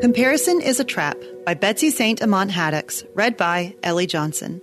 Comparison is a Trap by Betsy St. Amant Haddox, read by Ellie Johnson.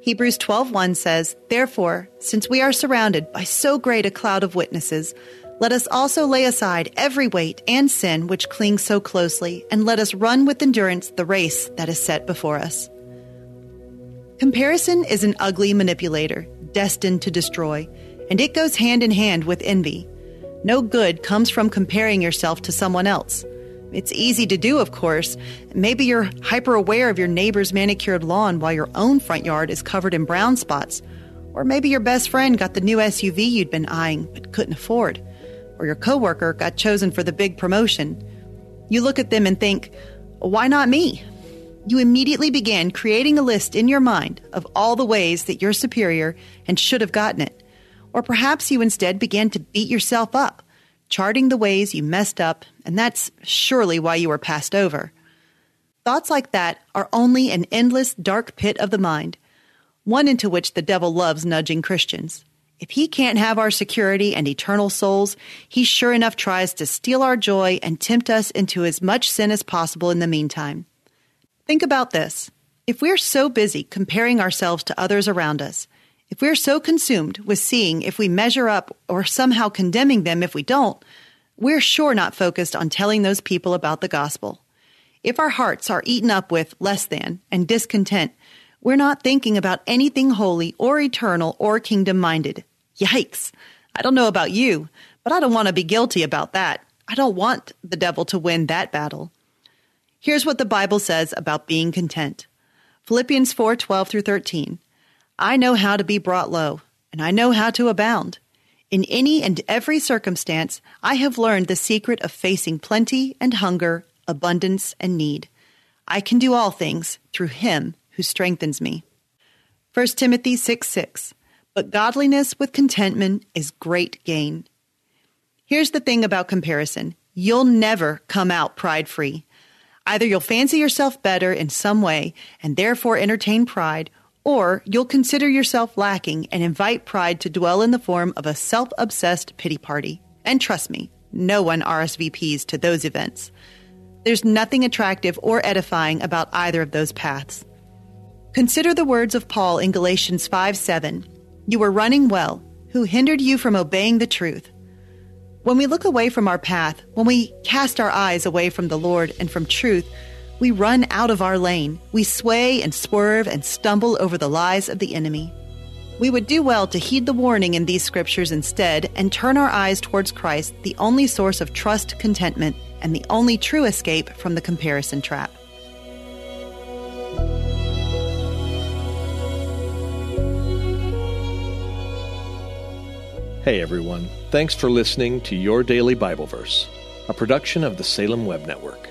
Hebrews 12:1 says, "Therefore, since we are surrounded by so great a cloud of witnesses, let us also lay aside every weight and sin which clings so closely, and let us run with endurance the race that is set before us." Comparison is an ugly manipulator, destined to destroy, and it goes hand in hand with envy. No good comes from comparing yourself to someone else. It's easy to do, of course. Maybe you're hyper aware of your neighbor's manicured lawn while your own front yard is covered in brown spots. Or maybe your best friend got the new SUV you'd been eyeing but couldn't afford. Or your coworker got chosen for the big promotion. You look at them and think, why not me? You immediately began creating a list in your mind of all the ways that you're superior and should have gotten it. Or perhaps you instead began to beat yourself up charting the ways you messed up, and that's surely why you were passed over. Thoughts like that are only an endless dark pit of the mind, one into which the devil loves nudging Christians. If he can't have our security and eternal souls, he sure enough tries to steal our joy and tempt us into as much sin as possible in the meantime. Think about this. If we're so busy comparing ourselves to others around us, if we're so consumed with seeing if we measure up or somehow condemning them if we don't, we're sure not focused on telling those people about the gospel. If our hearts are eaten up with less than and discontent, we're not thinking about anything holy or eternal or kingdom minded. Yikes! I don't know about you, but I don't want to be guilty about that. I don't want the devil to win that battle. Here's what the Bible says about being content. Philippians 4 12 through 13. I know how to be brought low, and I know how to abound. In any and every circumstance, I have learned the secret of facing plenty and hunger, abundance and need. I can do all things through him who strengthens me. 1 Timothy 6 6. But godliness with contentment is great gain. Here's the thing about comparison you'll never come out pride free. Either you'll fancy yourself better in some way and therefore entertain pride, or you'll consider yourself lacking and invite pride to dwell in the form of a self obsessed pity party. And trust me, no one RSVPs to those events. There's nothing attractive or edifying about either of those paths. Consider the words of Paul in Galatians 5 7. You were running well. Who hindered you from obeying the truth? When we look away from our path, when we cast our eyes away from the Lord and from truth, we run out of our lane. We sway and swerve and stumble over the lies of the enemy. We would do well to heed the warning in these scriptures instead and turn our eyes towards Christ, the only source of trust, contentment, and the only true escape from the comparison trap. Hey everyone, thanks for listening to Your Daily Bible Verse, a production of the Salem Web Network.